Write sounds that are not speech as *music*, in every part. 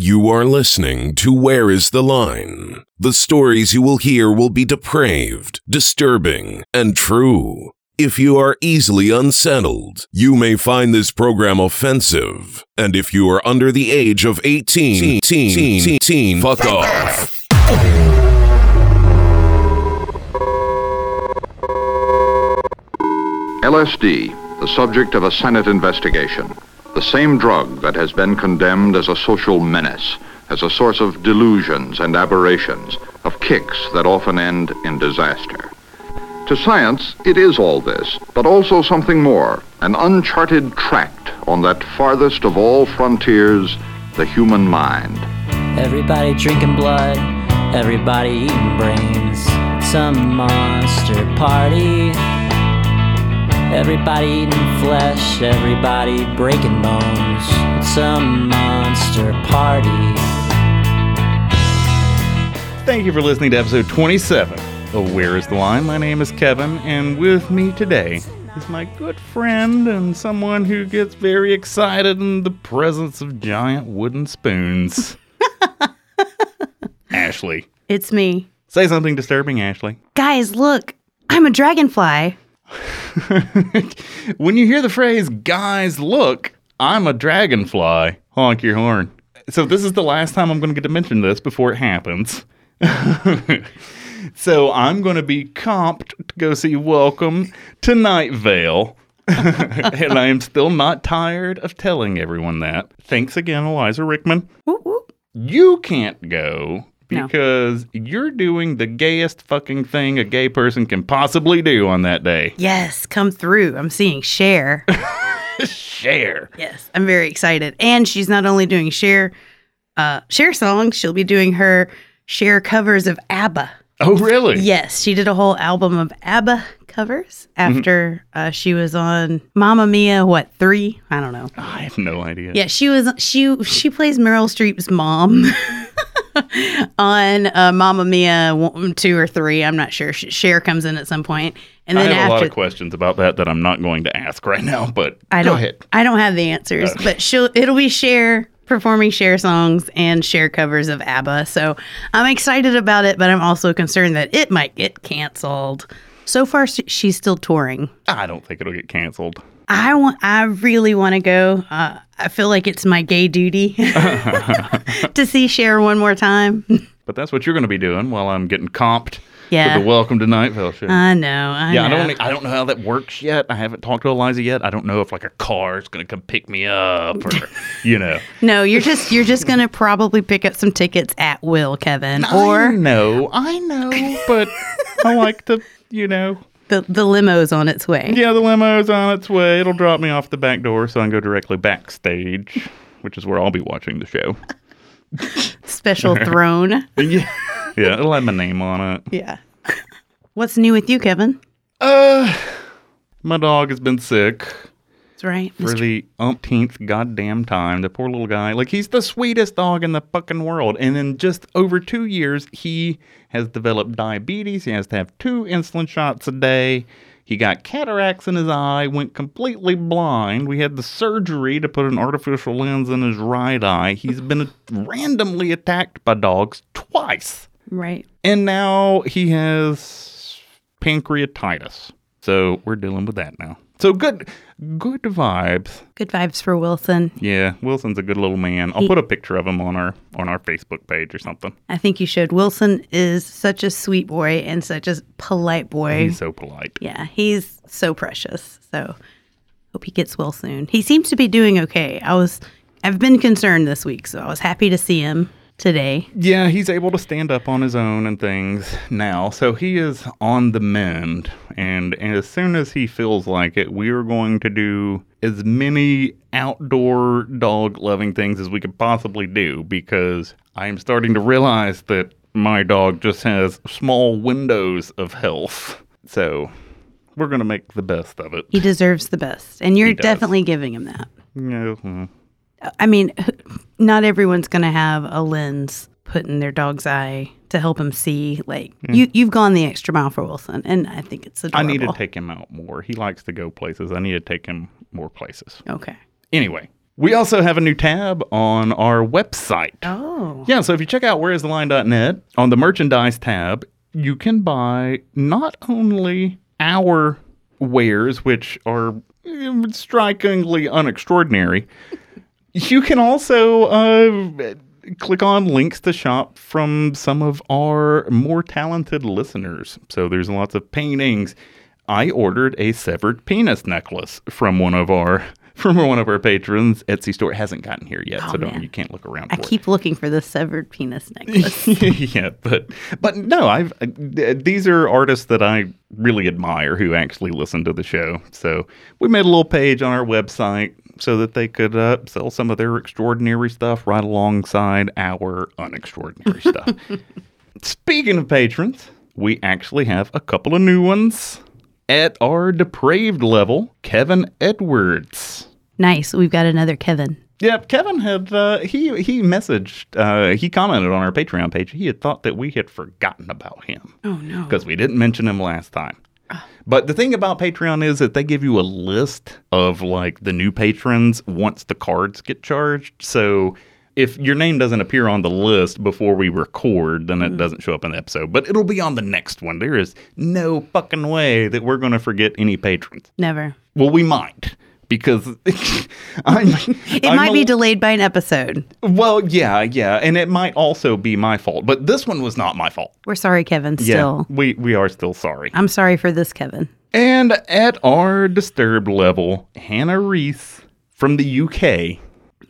You are listening to Where is the Line? The stories you will hear will be depraved, disturbing, and true. If you are easily unsettled, you may find this program offensive. And if you are under the age of 18, teen, teen, teen, fuck off. LSD, the subject of a Senate investigation. The same drug that has been condemned as a social menace, as a source of delusions and aberrations, of kicks that often end in disaster. To science, it is all this, but also something more, an uncharted tract on that farthest of all frontiers, the human mind. Everybody drinking blood, everybody eating brains. Some monster party. Everybody eating flesh, everybody breaking bones. It's some monster party. Thank you for listening to episode 27 of Where is the Line? My name is Kevin, and with me today is my good friend and someone who gets very excited in the presence of giant wooden spoons. *laughs* Ashley. It's me. Say something disturbing, Ashley. Guys, look, I'm a dragonfly. *laughs* when you hear the phrase, guys, look, I'm a dragonfly, honk your horn. So, this is the last time I'm going to get to mention this before it happens. *laughs* so, I'm going to be comped to go see Welcome to Night Vale. *laughs* and I am still not tired of telling everyone that. Thanks again, Eliza Rickman. Whoop, whoop. You can't go No. because you're doing the gayest fucking thing a gay person can possibly do on that day. Yes, come through. I'm seeing Cher. *laughs* Cher. yes, I'm very excited. And she's not only doing Cher, uh, Cher songs, she'll be doing her Cher covers of ABBA. Oh, really? Yes, she did a whole album of ABBA covers Mm-hmm. after uh, she was on Mamma Mia, what, three? I don't know. I have no idea. Yeah, she was she she plays Meryl Streep's mom *laughs* on uh, Mamma Mia one, two or three. I'm not sure. Cher comes in at some point, and I then have a lot of questions about that that I'm not going to ask right now, but I don't ahead. I don't have the answers, but she'll it'll be Cher performing Cher songs and Cher covers of ABBA. So I'm excited about it, but I'm also concerned that it might get canceled. So far, she's still touring. I don't think it'll get canceled. I want. I really want to go. Uh, I feel like it's my gay duty *laughs* *laughs* to see Cher one more time. *laughs* But that's what you're going to be doing while I'm getting comped Yeah. to the Welcome to Night Vale show. I know. I yeah, I don't. I don't know how that works yet. I haven't talked to Eliza yet. I don't know if like a car is going to come pick me up, or you know. No, you're just you're just gonna probably pick up some tickets at will, Kevin, or no, I know, but I like to, you know. the the limo's on its way. Yeah, the limo's on its way. It'll drop me off the back door, so I can go directly backstage, which is where I'll be watching the show. *laughs* Special throne. *laughs* Yeah, yeah, it'll have my name on it. Yeah. *laughs* What's new with you, Kevin? Uh, my dog has been sick That's right. for the umpteenth goddamn time. The poor little guy. Like, he's the sweetest dog in the fucking world. And in just over two years, he has developed diabetes. He has to have two insulin shots a day. He got cataracts in his eye, went completely blind. We had the surgery to put an artificial lens in his right eye. He's been randomly attacked by dogs twice. right. And now he has pancreatitis. So we're dealing with that now. So good good vibes. Good vibes for Wilson. Yeah, Wilson's a good little man. I'll He- put a picture of him on our on our Facebook page or something. I think you should. Wilson is such a sweet boy and such a polite boy. He's so polite. yeah, he's so precious. So hope he gets well soon. He seems to be doing okay. I was I've been concerned this week, so I was happy to see him today. Yeah, he's able to stand up on his own and things now. So he is on the mend. And, and as soon as he feels like it, we are going to do as many outdoor dog loving things as we could possibly do because I am starting to realize that my dog just has small windows of health. So we're going to make the best of it. He deserves the best, and you're definitely giving him that. Yeah. I mean, not everyone's going to have a lens put in their dog's eye to help him see. Like you, you've gone the extra mile for Wilson, and I think it's Hmm. I need to take him out more. He likes to go places. I need to take him more places. Okay. Anyway, We also have a new tab on our website. Oh. Yeah, so if you check out whereistheline.net on the merchandise tab, you can buy not only our wares, which are eh, strikingly unextraordinary, you can also uh, click on links to shop from some of our more talented listeners. So there's lots of paintings. I ordered a severed penis necklace from one of our *laughs* from one of our patrons. Etsy store It hasn't gotten here yet, Oh, so don't man. you can't look around. I for it. keep looking for the severed penis *laughs* necklace. yeah, but but no, I've uh, these are artists that I really admire who actually listen to the show. So we made a little page on our website so that they could uh, sell some of their extraordinary stuff right alongside our unextraordinary stuff. *laughs* Speaking of patrons, we actually have a couple of new ones at our depraved level. Kevin Edwards. nice. We've got another Kevin. Yeah, Kevin had uh, he he messaged uh, he commented on our Patreon page. He had thought that we had forgotten about him Oh no. because we didn't mention him last time. But the thing about Patreon is that they give you a list of like the new patrons once the cards get charged. So if your name doesn't appear on the list before we record, then it mm-hmm. doesn't show up in the episode. But it'll be on the next one. There is no fucking way that we're going to forget any patrons. Never. Well, we might because *laughs* I'm. It might be delayed by an episode. Well, yeah, yeah, and it might also be my fault, but this one was not my fault. We're sorry, Kevin. Still. Yeah, we we are still sorry. I'm sorry for this, Kevin. And at our disturbed level, Hannah Reese from the UK.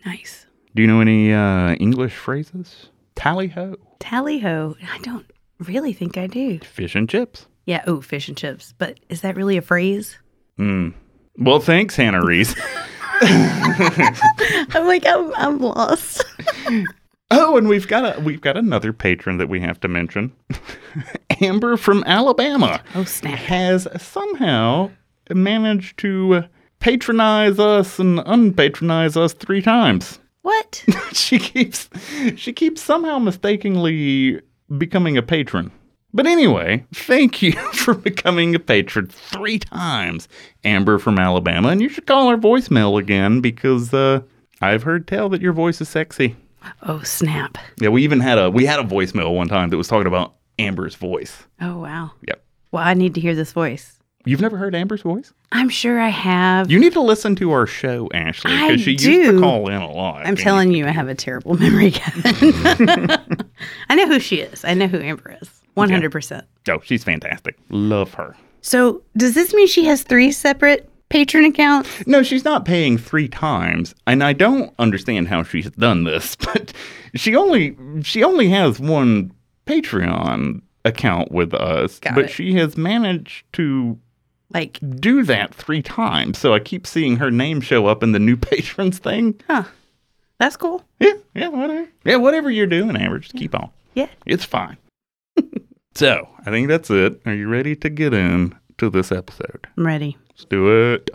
Nice. Do you know any uh, English phrases? Tally ho, Tally ho. I don't really think I do. fish and chips. Yeah. Oh, fish and chips. But is that really a phrase? Well, thanks, Hannah Reese. *laughs* I'm like, I'm, I'm lost. *laughs* oh, and we've got a we've got another patron that we have to mention. *laughs* Amber from Alabama. Oh, snap. has somehow managed to patronize us and unpatronize us three times. What? she keeps she keeps somehow mistakenly becoming a patron. But anyway, thank you *laughs* for becoming a patron three times, Amber from Alabama, and you should call our voicemail again because uh, I've heard tell that your voice is sexy. Oh, snap. Yeah, we even had a we had a voicemail one time that was talking about Amber's voice. Oh, wow. Yep. Well, I need to hear this voice. You've never heard Amber's voice? I'm sure I have. You need to listen to our show, Ashley, because she used to call in a lot. I'm telling you, I have a terrible *laughs* memory, Kevin. *laughs* I know who she is. I know who Amber is. 100%. Oh, she's fantastic. Love her. So, does this mean she has three separate patron accounts? No, she's not paying three times, and I don't understand how she's done this. *laughs* But she only she only has one Patreon account with us, Got but it. she has managed to Like, do that three times. So I keep seeing her name show up in the new *laughs* patrons thing. huh. That's cool. Yeah, yeah, whatever. Yeah, whatever you're doing, Amber, just keep on. Yeah. It's fine. So I think that's it. Are you ready to get in to this episode? I'm ready. Let's do it.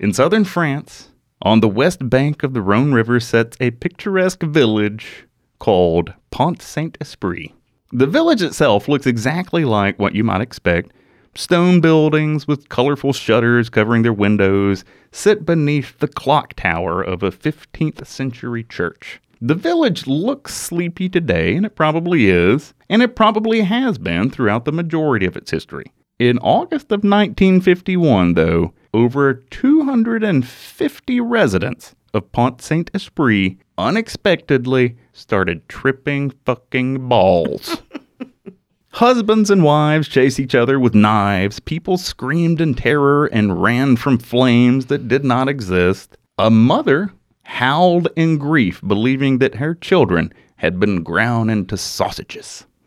In southern France, on the west bank of the Rhone River, sits a picturesque village called Pont Saint Esprit. The village itself looks exactly like what you might expect. Stone buildings with colorful shutters covering their windows sit beneath the clock tower of a 15th century church. The village looks sleepy today, and it probably is, and it probably has been throughout the majority of its history. In August of 1951, though, over 250 residents of Pont Saint Esprit unexpectedly started tripping fucking balls. *laughs* Husbands and wives chased each other with knives. People screamed in terror and ran from flames that did not exist. A mother howled in grief, believing that her children had been ground into sausages. *laughs*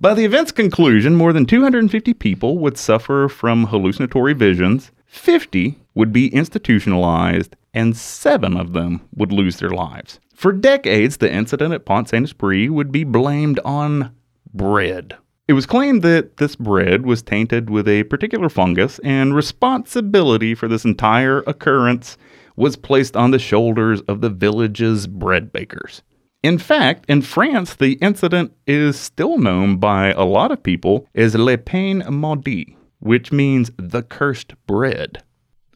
By the event's conclusion, more than 250 people would suffer from hallucinatory visions, 50 would be institutionalized, and seven of them would lose their lives. For decades, the incident at Pont Saint Esprit would be blamed on bread. It was claimed that this bread was tainted with a particular fungus, and responsibility for this entire occurrence was placed on the shoulders of the village's bread bakers. In fact, in France, the incident is still known by a lot of people as Le Pain Maudit. which means the cursed bread.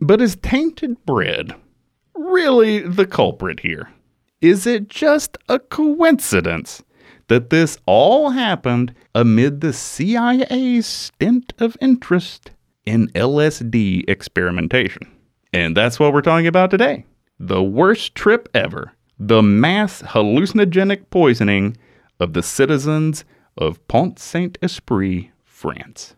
But is tainted bread really the culprit here? Is it just a coincidence that this all happened amid the CIA's stint of interest in LSD experimentation? And that's what we're talking about today. The worst trip ever. The mass hallucinogenic poisoning of the citizens of Pont Saint Esprit, France.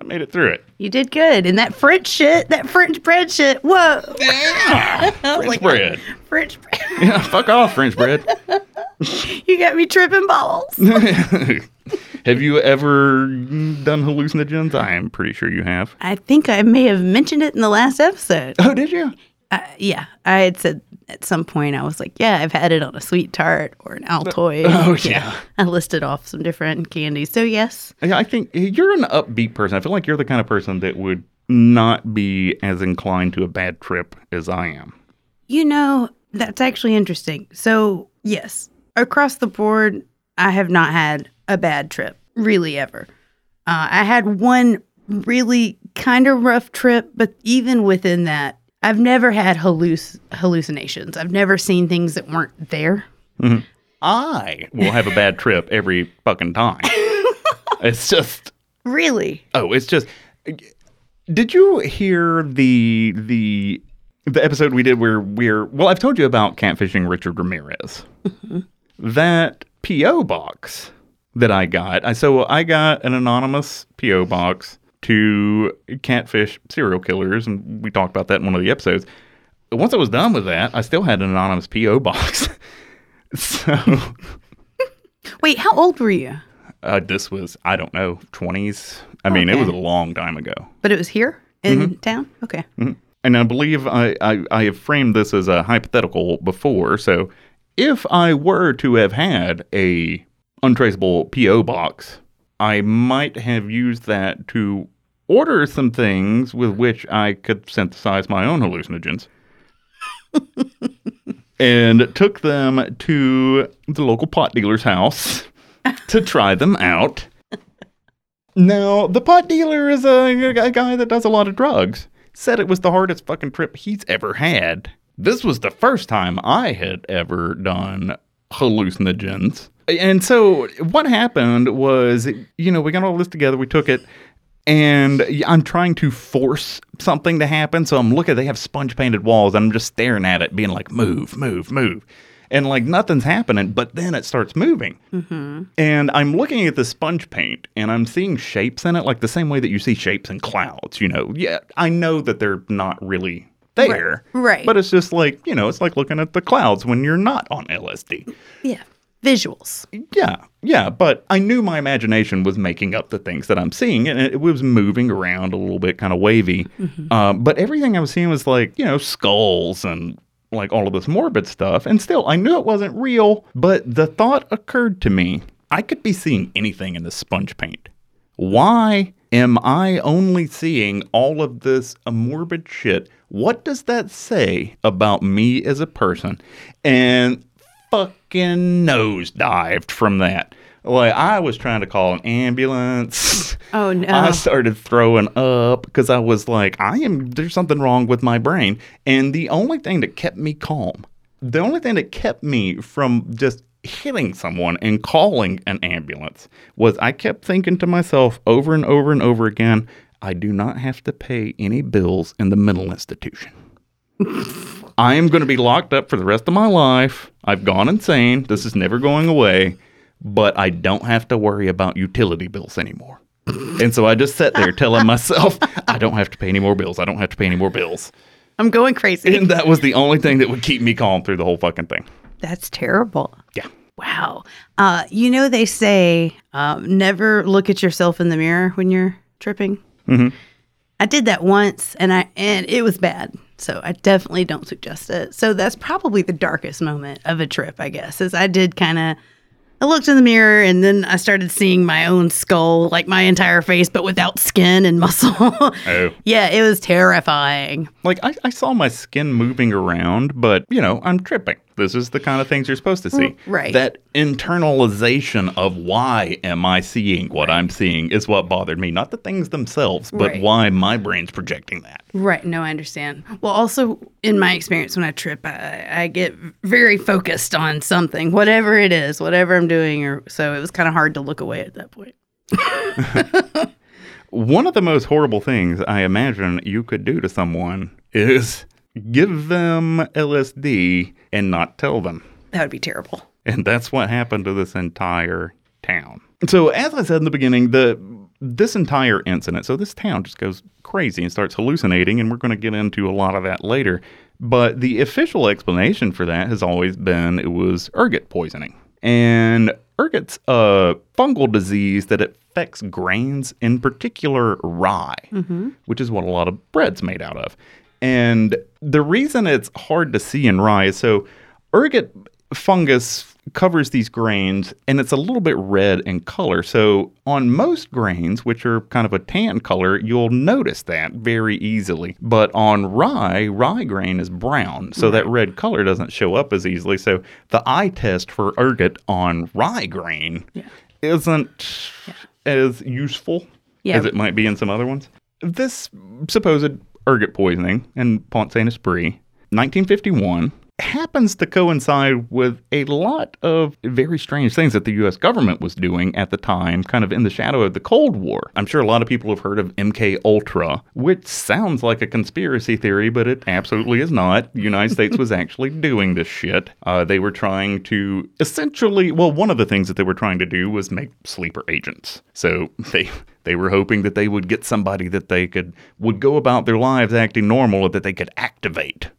I made it through it. You did good. And that French shit, that French bread shit. Whoa. *laughs* French bread. French bread. *laughs* Yeah, fuck off, French bread. *laughs* You got me tripping balls. have you ever done hallucinogens? I am pretty sure you have. I think I may have mentioned it in the last episode. Oh, did you? Uh, yeah, I had said at some point I was like, yeah, I've had it on a sweet tart or an Altoid. *laughs* Oh, yeah. I listed off some different candies. So yes, Yeah, I think you're an upbeat person. I feel like you're the kind of person that would not be as inclined to a bad trip as I am. you know that's actually interesting. So yes, across the board, I have not had a bad trip really ever. Uh, I had one really kind of rough trip, but even within that, I've never had halluc- hallucinations. I've never seen things that weren't there. Mm-hmm. I will have a bad trip every fucking time. *laughs* it's just Really? oh, it's just. Did you hear the the the episode we did where we're well? I've told you about catfishing Richard Ramirez. Mm-hmm. that PO box that I got. I so I got an anonymous PO box to catfish serial killers, and we talked about that in one of the episodes. Once I was done with that, I still had an anonymous PO box. *laughs* so Wait, how old were you? uh, this was I don't know twenties. I mean, it was a long time ago. But it was here in town? Okay. And I believe I, I, I have framed this as a hypothetical before. So if I were to have had a untraceable PO box, I might have used that to order some things with which I could synthesize my own hallucinogens. *laughs* and took them to the local pot dealer's house *laughs* to try them out. Now, the pot dealer is a, a guy that does a lot of drugs. Said it was the hardest fucking trip he's ever had. This was the first time I had ever done hallucinogens. And so what happened was, you know, we got all this together, we took it, and I'm trying to force something to happen. So I'm looking, they have sponge painted walls, and I'm just staring at it, being like, move, move, move. And like nothing's happening, but then it starts moving. Mm-hmm. And I'm looking at the sponge paint and I'm seeing shapes in it, like the same way that you see shapes in clouds. You know, yeah, I know that they're not really there. right. But it's just like, you know, it's like looking at the clouds when you're not on LSD. Yeah. Visuals. Yeah, yeah, but I knew my imagination was making up the things that I'm seeing, and it was moving around a little bit, kind of wavy. Um, but everything I was seeing was like, you know, skulls and like all of this morbid stuff. And still, I knew it wasn't real, but the thought occurred to me I could be seeing anything in the sponge paint. Why am I only seeing all of this morbid shit? What does that say about me as a person? And fucking nosedived from that. Like I was trying to call an ambulance. Oh, *laughs* no. I started throwing up because I was like, I am there's something wrong with my brain. And the only thing that kept me calm, the only thing that kept me from just hitting someone and calling an ambulance was I kept thinking to myself over and over and over again, I do not have to pay any bills in the mental institution. *laughs* I am going to be locked up for the rest of my life. I've gone insane. This is never going away, but I don't have to worry about utility bills anymore. and so I just sat there telling myself, *laughs* I don't have to pay any more bills. I don't have to pay any more bills. I'm going crazy. And that was the only thing that would keep me calm through the whole fucking thing. That's terrible. Yeah. Wow. Uh, you know, they say um, never look at yourself in the mirror when you're tripping. Mm-hmm. I did that once, and I and it was bad. So I definitely don't suggest it. So that's probably the darkest moment of a trip, I guess, is I did kind of. I looked in the mirror and then I started seeing my own skull, like my entire face, but without skin and *laughs* muscle. Oh. yeah, it was terrifying. Like I, I saw my skin moving around, but you know, I'm tripping. This is the kind of things you're supposed to see. Mm, right. That internalization of why am I seeing what I'm seeing is what bothered me. Not the things themselves, but Right. why my brain's projecting that. Right. No, I understand. Well, also in my experience, when I trip, I, I get very focused on something, whatever it is, whatever I'm doing, or so it was kind of hard to look away at that point. *laughs* One of the most horrible things I imagine you could do to someone is give them LSD and not tell them. That would be terrible. And that's what happened to this entire town. So, as I said in the beginning, the this entire incident, so this town just goes crazy and starts hallucinating, and we're going to get into a lot of that later. But the official explanation for that has always been it was ergot poisoning. And ergot's a fungal disease that affects grains, in particular rye, mm-hmm. which is what a lot of bread's made out of. And the reason it's hard to see in rye is so ergot fungus covers these grains and it's a little bit red in color. So on most grains, which are kind of a tan color, you'll notice that very easily. But on rye, rye grain is brown, so that red color doesn't show up as easily. So the eye test for ergot on rye grain isn't as useful Yeah. as it might be in some other ones. This supposed ergot poisoning in Pont Saint Esprit, 1951, happens to coincide with a lot of very strange things that the US government was doing at the time, kind of in the shadow of the Cold War. I'm sure a lot of people have heard of MK Ultra, which sounds like a conspiracy theory, but it absolutely is not. The United States was actually doing this shit. Uh, they were trying to essentially, well, one of the things that they were trying to do was make sleeper agents. So *laughs* they they were hoping that they would get somebody that they could would go about their lives acting normal or that they could activate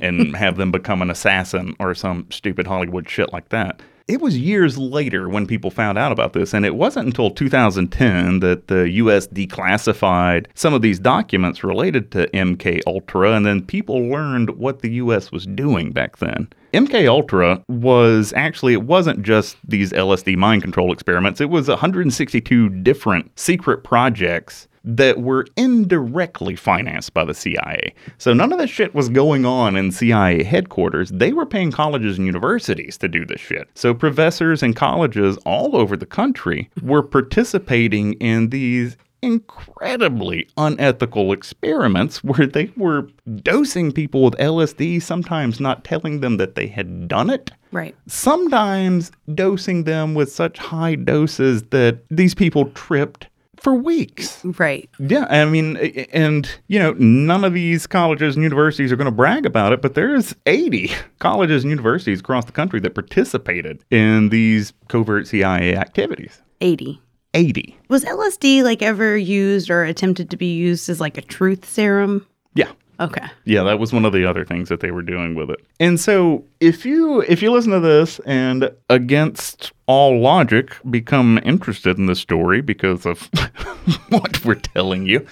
and have them become an assassin or some stupid Hollywood shit like that. It was years later when people found out about this, and it wasn't until 2010 that the U.S. declassified some of these documents related to MK Ultra, and then people learned what the U.S. was doing back then. MK Ultra was actually it wasn't just these LSD mind control experiments. It was 162 different secret projects that were indirectly financed by the CIA. So none of this shit was going on in CIA headquarters. They were paying colleges and universities to do this shit. So professors and colleges all over the country were participating in these incredibly unethical experiments where they were dosing people with LSD, sometimes not telling them that they had done it Right. sometimes dosing them with such high doses that these people tripped for weeks. Right. Yeah, I mean, and you know, none of these colleges and universities are going to brag about it, but there's 80 colleges and universities across the country that participated in these covert CIA activities. 80. 80. Was LSD like ever used or attempted to be used as like a truth serum? Yeah. Okay. Yeah, that was one of the other things that they were doing with it. And so, if you if you listen to this and against all logic become interested in the story because of *laughs* what we're telling you,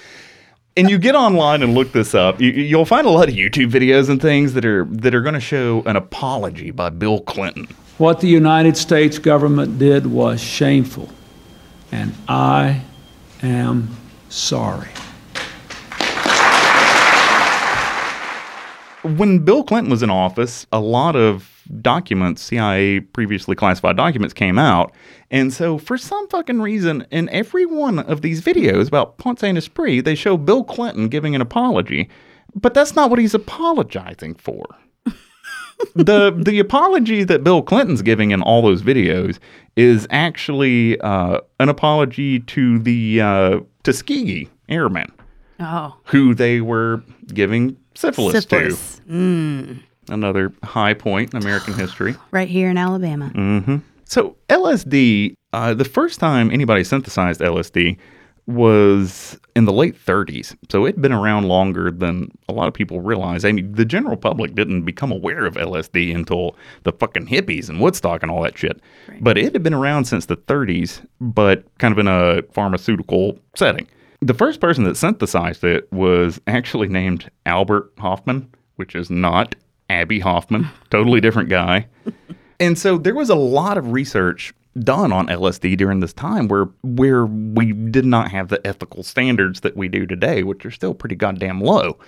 and you get online and look this up, you, you'll find a lot of YouTube videos and things that are that are going to show an apology by Bill Clinton. What the United States government did was shameful, and I am sorry. when Bill Clinton was in office, a lot of documents, CIA previously classified documents, came out. And so, for some fucking reason, in every one of these videos about Pont Saint Esprit, they show Bill Clinton giving an apology. But that's not what he's apologizing for. The the apology that Bill Clinton's giving in all those videos is actually uh, an apology to the uh, Tuskegee Airmen Oh. who they were giving syphilis, Syphilis. to. Another high point in American history. *sighs* Right here in Alabama. So, LSD, uh, the first time anybody synthesized LSD was in the late 30s. So, it'd been around longer than a lot of people realize. I mean, the general public didn't become aware of LSD until the fucking hippies and Woodstock and all that shit. But it had been around since the 30s, but kind of in a pharmaceutical setting. The first person that synthesized it was actually named Albert Hofmann, which is not Abbie Hoffman, *laughs* totally different guy. And so there was a lot of research done on LSD during this time where where we did not have the ethical standards that we do today, which are still pretty goddamn low.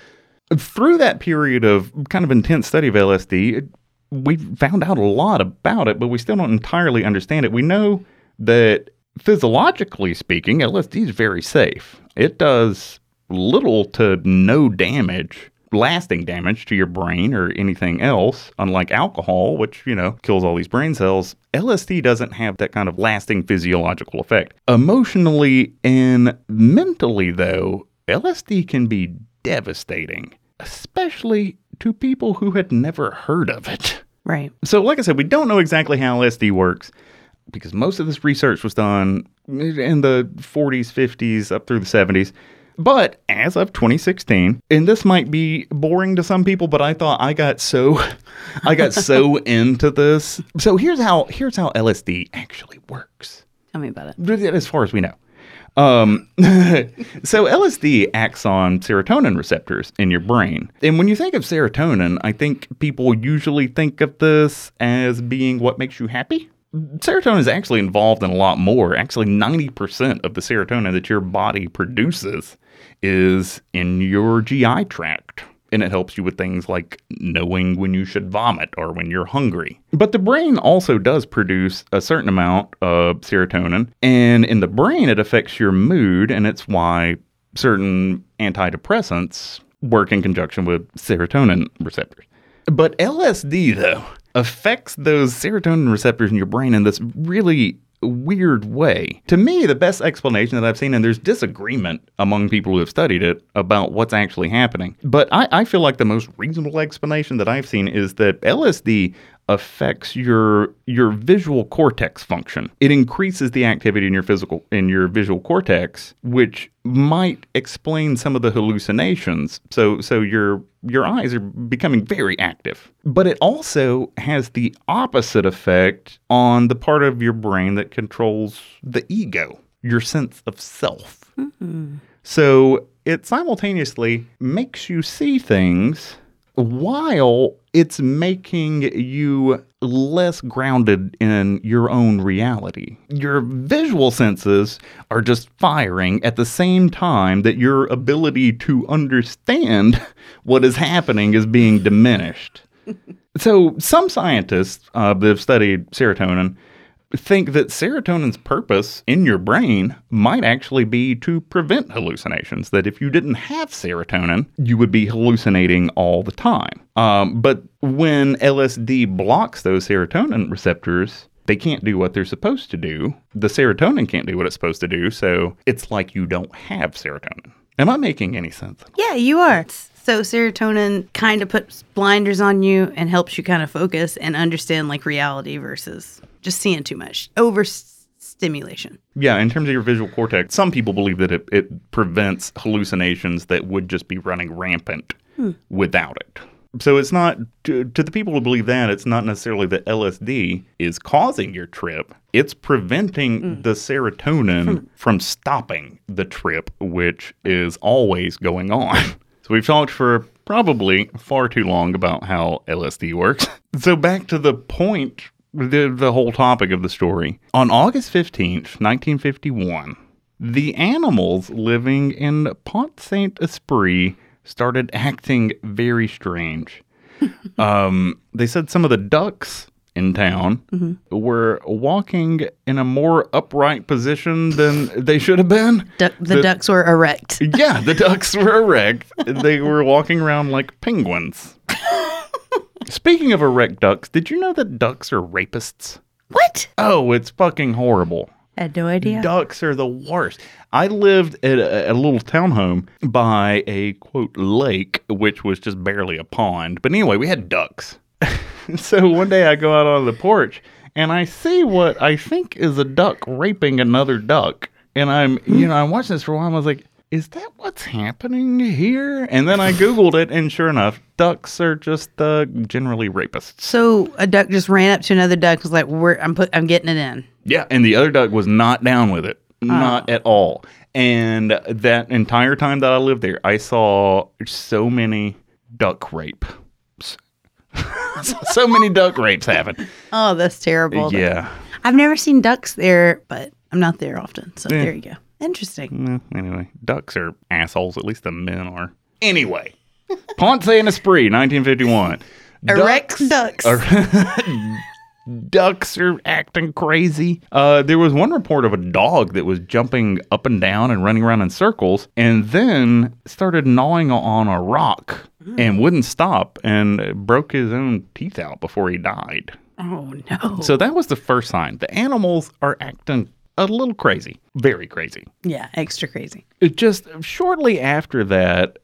Through that period of kind of intense study of LSD, we found out a lot about it, but we still don't entirely understand it. We know that physiologically speaking, LSD is very safe. It does little to no damage, lasting damage to your brain or anything else, unlike alcohol, which, you know, kills all these brain cells. LSD doesn't have that kind of lasting physiological effect. Emotionally and mentally, though, LSD can be devastating, especially to people who had never heard of it. Right. So, like I said, we don't know exactly how LSD works because most of this research was done in the 40s, 50s, up through the 70s. But as of 2016, and this might be boring to some people, but I thought I got so *laughs* I got so *laughs* into this. So here's how here's how LSD actually works Tell me about it. as far as we know. Um, *laughs* so LSD acts on serotonin receptors in your brain. And when you think of serotonin, I think people usually think of this as being what makes you happy. Serotonin is actually involved in a lot more. Actually, 90% of the serotonin that your body produces is in your GI tract. And it helps you with things like knowing when you should vomit or when you're hungry. But the brain also does produce a certain amount of serotonin. And in the brain, it affects your mood. And it's why certain antidepressants work in conjunction with serotonin receptors. But LSD, though, affects those serotonin receptors in your brain in this really weird way. To me, the best explanation that I've seen, and there's disagreement among people who have studied it about what's actually happening, but I, I feel like the most reasonable explanation that I've seen is that LSD affects your your visual cortex function. It increases the activity in your physical in your visual cortex, which might explain some of the hallucinations. So so your your eyes are becoming very active. But it also has the opposite effect on the part of your brain that controls the ego, your sense of self. Mm-hmm. So it simultaneously makes you see things while it's making you less grounded in your own reality. Your visual senses are just firing at the same time that your ability to understand what is happening is being diminished. *laughs* so, some scientists uh, that have studied serotonin think that serotonin's purpose in your brain might actually be to prevent hallucinations. That if you didn't have serotonin, you would be hallucinating all the time. Um, but when LSD blocks those serotonin receptors, they can't do what they're supposed to do. The serotonin can't do what it's supposed to do. So it's like you don't have serotonin. Am I making any sense? Yeah, you are. So serotonin kind of puts blinders on you and helps you kind of focus and understand like reality versus just seeing too much overstimulation. Yeah, in terms of your visual cortex, some people believe that it, it prevents hallucinations that would just be running rampant hmm. without it. So it's not, to, to the people who believe that, it's not necessarily that LSD is causing your trip. It's preventing hmm. the serotonin hmm. from stopping the trip, which is always going on. *laughs* So we've talked for probably far too long about how LSD works. *laughs* So back to the point, the, the whole topic of the story. On August 15th, 1951, the animals living in Pont Saint Esprit started acting very strange. *laughs* um, they said some of the ducks in town mm-hmm. were walking in a more upright position than they should have been. Duck, the, The- ducks were erect. Yeah, the ducks were erect. They were walking around like penguins. *laughs* Speaking of erect ducks, did you know that ducks are rapists? What? Oh, it's fucking horrible. I had no idea. Ducks are the worst. I lived at a, a little townhome by a quote lake, which was just barely a pond. But anyway, we had ducks. *laughs* so one day I go out on the porch and I see what I think is a duck raping another duck. And I'm, you know, I'm watching this for a while. And I was like, is that what's happening here? And then I Googled it, and sure enough, ducks are just uh, generally rapists. So a duck just ran up to another duck. and Was like, We're, "I'm put, I'm getting it in." Yeah, and the other duck was not down with it. Not at all. And that entire time that I lived there, I saw so many duck rape. *laughs* so many duck rapes happen. Oh, that's terrible. Yeah. I've never seen ducks there, but I'm not there often. So Yeah. there you go. Interesting. Anyway, ducks are assholes. At least the men are. Anyway, Pont Saint Esprit, 1951. *laughs* Erect ducks. ducks are *laughs* acting crazy. Uh, there was one report of a dog that was jumping up and down and running around in circles, and then started gnawing on a rock and *gasps* wouldn't stop and broke his own teeth out before he died. oh no. So that was the first sign. The animals are acting a little crazy, very crazy. yeah, extra crazy. It just shortly after that,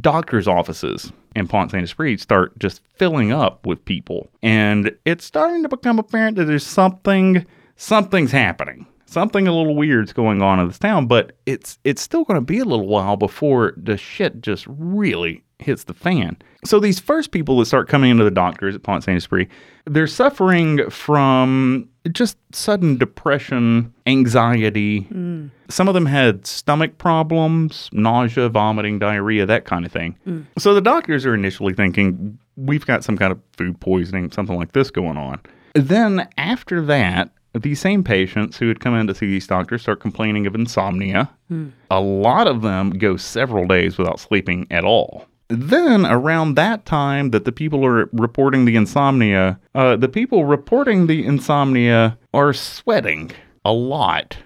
doctors' offices in Pont Saint Esprit start just filling up with people, and it's starting to become apparent that there's something, something's happening. Something a little weird's going on in this town, but it's it's still going to be a little while before the shit just really hits the fan. So these first people that start coming into the doctors at Pont Saint Esprit, they're suffering from just sudden depression, anxiety. Mm. Some of them had stomach problems, nausea, vomiting, diarrhea, that kind of thing. Mm. So the doctors are initially thinking, we've got some kind of food poisoning, something like this going on. Then after that, these same patients who had come in to see these doctors start complaining of insomnia. Hmm. A lot of them go several days without sleeping at all. Then, around that time that the people are reporting the insomnia, uh, the people reporting the insomnia are sweating a lot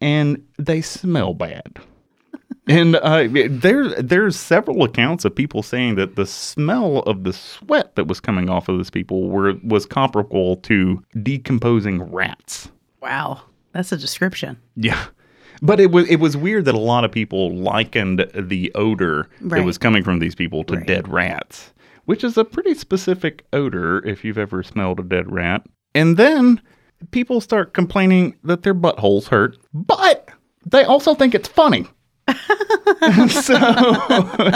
and they smell bad. *laughs* and uh, there, there's several accounts of people saying that the smell of the sweat that was coming off of these people were was comparable to decomposing rats. Wow. That's a description. Yeah. But it was it was weird that a lot of people likened the odor that was coming from these people to Right. dead rats, which is a pretty specific odor if you've ever smelled a dead rat. And then people start complaining that their buttholes hurt, but they also think it's funny. *laughs* *laughs* so,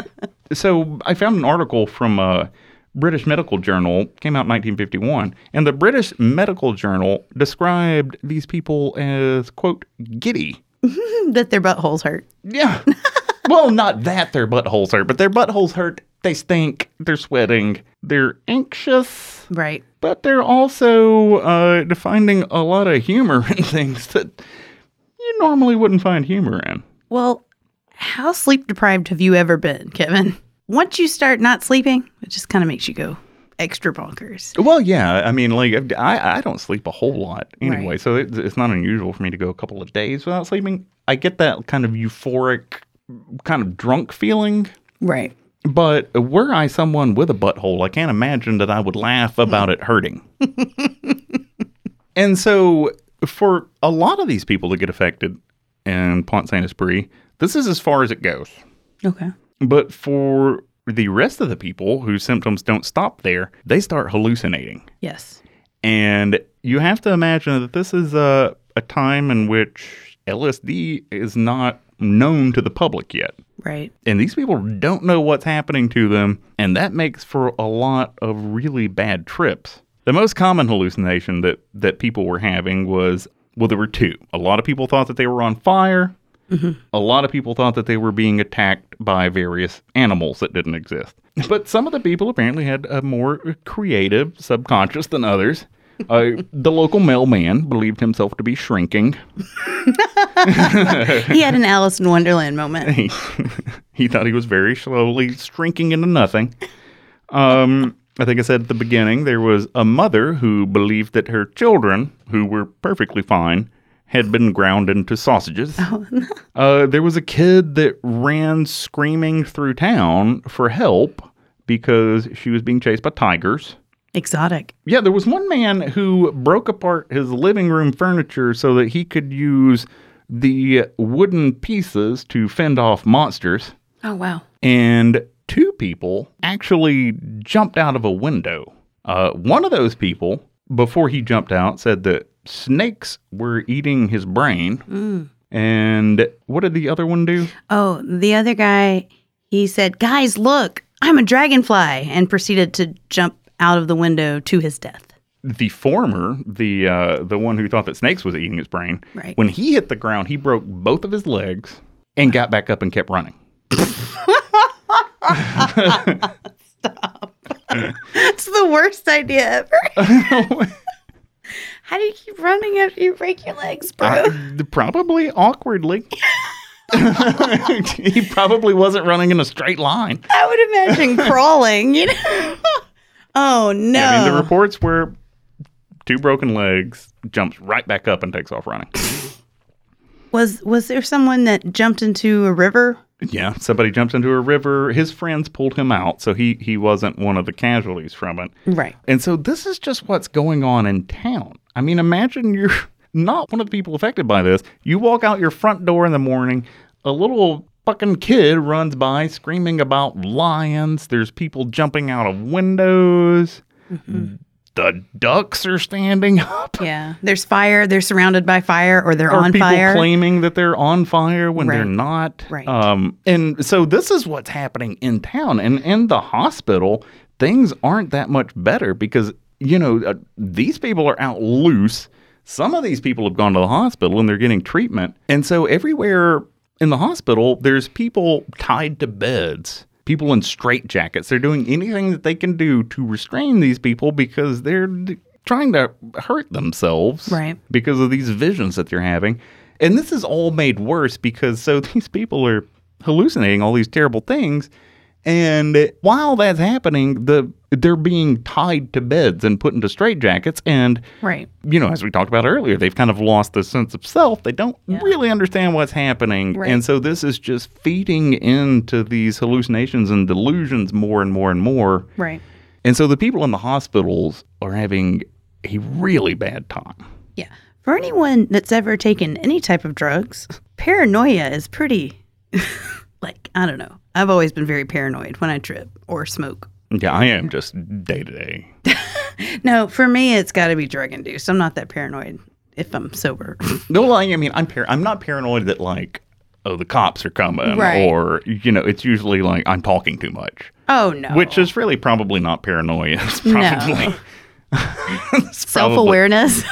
so I found an article from a British Medical Journal, came out in 1951, and the British Medical Journal described these people as, quote, giddy. *laughs* that their buttholes hurt. Yeah. *laughs* well, not that their buttholes hurt, but their buttholes hurt. They stink. They're sweating. They're anxious, Right. but they're also uh, finding a lot of humor in *laughs* things that you normally wouldn't find humor in. Well, how sleep deprived have you ever been, Kevin? Once you start not sleeping, it just kind of makes you go extra bonkers. Well, yeah. I mean, like I, I don't sleep a whole lot anyway, Right. so it, it's not unusual for me to go a couple of days without sleeping. I get that kind of euphoric, kind of drunk feeling. Right. But were I someone with a butthole, I can't imagine that I would laugh about it hurting. *laughs* and so, for a lot of these people that get affected in Pont Saint Esprit, this is as far as it goes. Okay. But for the rest of the people whose symptoms don't stop there, they start hallucinating. Yes. And you have to imagine that this is a, a time in which LSD is not known to the public yet. Right. And these people don't know what's happening to them, and that makes for a lot of really bad trips. The most common hallucination that, that people were having was well, there were two. A lot of people thought that they were on fire. A lot of people thought that they were being attacked by various animals that didn't exist. But some of the people apparently had a more creative subconscious than others. Uh, the local mailman believed himself to be shrinking. he had an Alice in Wonderland moment. he, *laughs* he thought he was very slowly shrinking into nothing. Um, I think I said at the beginning there was a mother who believed that her children, who were perfectly fine, had been ground into sausages. *laughs* uh, there was a kid that ran screaming through town for help because she was being chased by tigers. Exotic. Yeah, there was one man who broke apart his living room furniture so that he could use the wooden pieces to fend off monsters. Oh, wow. And two people actually jumped out of a window. Uh, one of those people, before he jumped out, said that snakes were eating his brain. And what did the other one do? Oh, the other guy, he said, Guys, look, I'm a dragonfly, and proceeded to jump out of the window to his death. the former, the uh, the one who thought that snakes was eating his brain, Right. when he hit the ground, he broke both of his legs and got back up and kept running. *laughs* Stop. *laughs* it's the worst idea ever. *laughs* How do you keep running after you break your legs, bro? Probably awkwardly. *laughs* he probably wasn't running in a straight line. I would imagine *laughs* crawling, you know? Oh no! I mean, the reports were two broken legs, jumps right back up and takes off running. was was there someone that jumped into a river? Yeah, somebody jumped into a river. His friends pulled him out, so he he wasn't one of the casualties from it. Right. And so this is just what's going on in town. I mean, imagine you're not one of the people affected by this. You walk out your front door in the morning, a little fucking kid runs by screaming about lions. There's people jumping out of windows. Mm-hmm. The ducks are standing up. Yeah. There's fire. They're surrounded by fire, or they're Or on people fire. claiming that they're on fire when they're not. Right. Um, and so this is what's happening in town. And in the hospital, things aren't that much better because, you know, uh, these people are out loose. Some of these people have gone to the hospital and they're getting treatment. And so everywhere in the hospital, there's people tied to beds. People in straitjackets. They're doing anything that they can do to restrain these people because they're d- trying to hurt themselves Right. because of these visions that they're having. And this is all made worse because so *laughs* these people are hallucinating all these terrible things. And while that's happening, the they're being tied to beds and put into straitjackets. And right. you know, as we talked about earlier, they've kind of lost the sense of self. They don't really understand what's happening. Right. And so this is just feeding into these hallucinations and delusions more and more and more. Right. And so the people in the hospitals are having a really bad time. Yeah. For anyone that's ever taken any type of drugs, paranoia is pretty, *laughs* like, I don't know. I've always been very paranoid when I trip or smoke. Yeah, I am just day to day. No, for me, it's got to be drug induced. I'm not that paranoid if I'm sober. *laughs* No, like, I mean, I'm par- I'm not paranoid that like, oh, the cops are coming, Right. or you know, it's usually like I'm talking too much, oh, no. which is really probably not paranoia. *laughs* *laughs* It's probably it's self probably- awareness.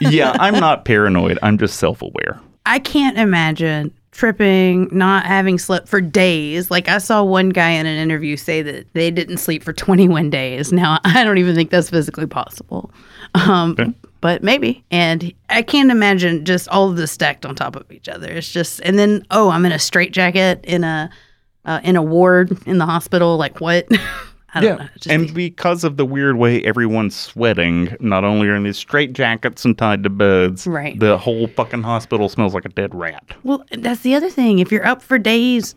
yeah, I'm not paranoid. I'm just self aware. I can't imagine tripping, not having slept for days. Like I saw one guy in an interview say that they didn't sleep for 21 days. Now *laughs* I don't even think that's physically possible. Um, but maybe. And I can't imagine just all of this stacked on top of each other. It's just and then oh, I'm in a straitjacket in a uh, in a ward in the hospital. Like what? *laughs* I don't know. Just and because of the weird way everyone's sweating, not only are in these straight jackets and tied to beds, Right. the whole fucking hospital smells like a dead rat. Well, that's the other thing. If you're up for days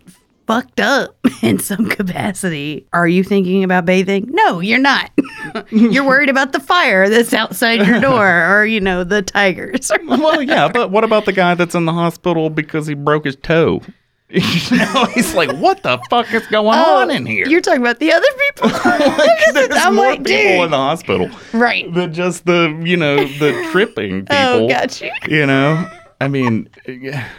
fucked up *laughs* in some capacity, are you thinking about bathing? No, you're not. *laughs* you're worried about the fire that's outside your door *laughs* or, you know, the tigers. well, yeah, but what about the guy that's in the hospital because he broke his toe? *laughs* you know, he's like, what the fuck is going oh, on in here? Oh, You're talking about the other people. *laughs* *laughs* There's I'm more like, people dude. in the hospital right. than just the, you know, the tripping oh, people. Oh, got you. You know, I mean, yeah.